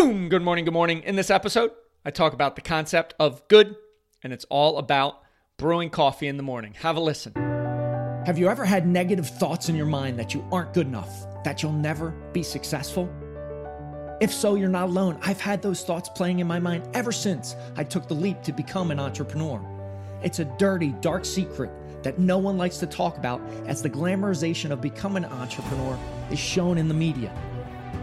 Boom! Good morning, good morning. In this episode, I talk about the concept of good, and it's all about brewing coffee in the morning. Have a listen. Have you ever had negative thoughts in your mind that you aren't good enough, that you'll never be successful? If so, you're not alone. I've had those thoughts playing in my mind ever since I took the leap to become an entrepreneur. It's a dirty, dark secret that no one likes to talk about as the glamorization of becoming an entrepreneur is shown in the media.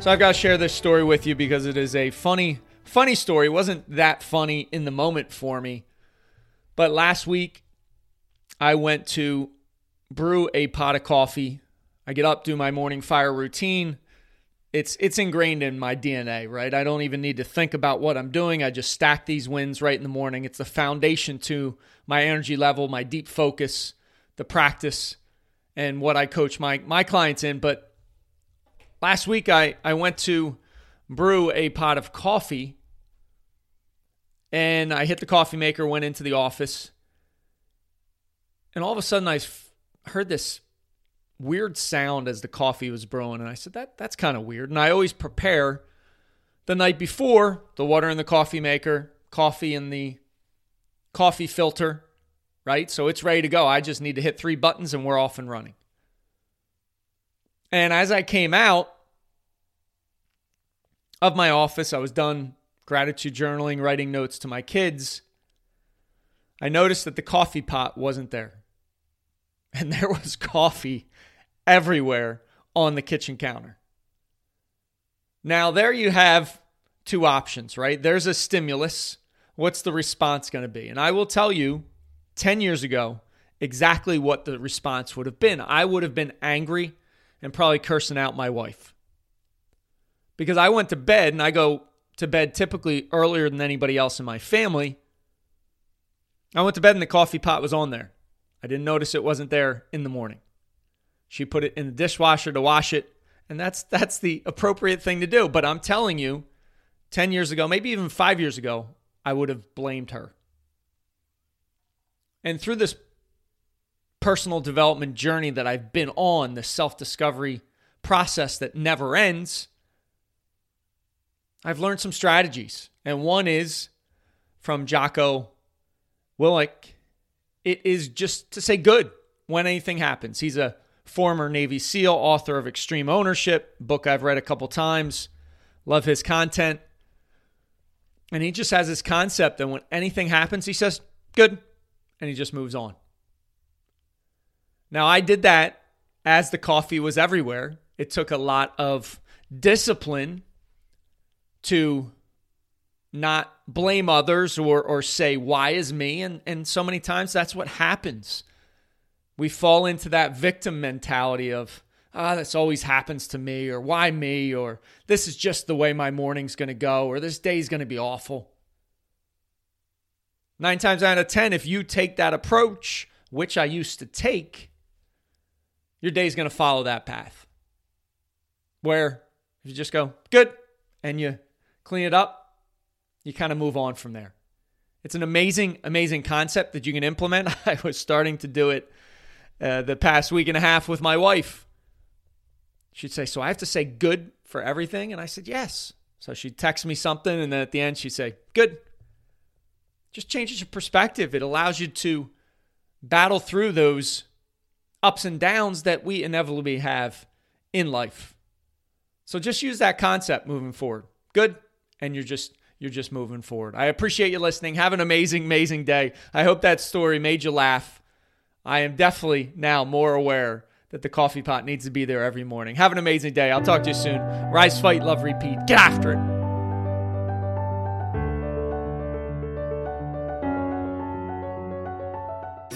So I've got to share this story with you because it is a funny, funny story. It wasn't that funny in the moment for me. But last week, I went to brew a pot of coffee. I get up, do my morning fire routine. It's it's ingrained in my DNA, right? I don't even need to think about what I'm doing. I just stack these wins right in the morning. It's the foundation to my energy level, my deep focus, the practice, and what I coach my my clients in. But last week I, I went to brew a pot of coffee and I hit the coffee maker, went into the office, and all of a sudden I f- heard this weird sound as the coffee was brewing. And I said, that, that's kind of weird. And I always prepare the night before the water in the coffee maker, coffee in the coffee filter, right? So it's ready to go. I just need to hit three buttons and we're off and running. And as I came out of my office, I was done gratitude journaling, writing notes to my kids. I noticed that the coffee pot wasn't there. And there was coffee everywhere on the kitchen counter. Now, there you have two options, right? There's a stimulus. What's the response going to be? And I will tell you 10 years ago exactly what the response would have been. I would have been angry and probably cursing out my wife. Because I went to bed and I go to bed typically earlier than anybody else in my family. I went to bed and the coffee pot was on there. I didn't notice it wasn't there in the morning. She put it in the dishwasher to wash it, and that's that's the appropriate thing to do. But I'm telling you, 10 years ago, maybe even 5 years ago, I would have blamed her. And through this personal development journey that I've been on, the self discovery process that never ends, I've learned some strategies. And one is from Jocko Willink it is just to say good when anything happens. He's a former Navy SEAL, author of Extreme Ownership, book I've read a couple times. Love his content. And he just has this concept that when anything happens, he says, good, and he just moves on. Now, I did that as the coffee was everywhere. It took a lot of discipline to not blame others or, or say, why is me? And, and so many times that's what happens. We fall into that victim mentality of, ah, oh, this always happens to me, or why me, or this is just the way my morning's going to go, or this day's going to be awful. Nine times out of 10, if you take that approach, which I used to take, your day's going to follow that path. Where if you just go, good, and you clean it up, you kind of move on from there. It's an amazing, amazing concept that you can implement. I was starting to do it uh, the past week and a half with my wife. She'd say, So I have to say good for everything? And I said, Yes. So she'd text me something, and then at the end, she'd say, Good. Just changes your perspective. It allows you to battle through those ups and downs that we inevitably have in life. So just use that concept moving forward. Good. And you're just you're just moving forward. I appreciate you listening. Have an amazing, amazing day. I hope that story made you laugh. I am definitely now more aware that the coffee pot needs to be there every morning. Have an amazing day. I'll talk to you soon. Rise, fight, love, repeat. Get after it.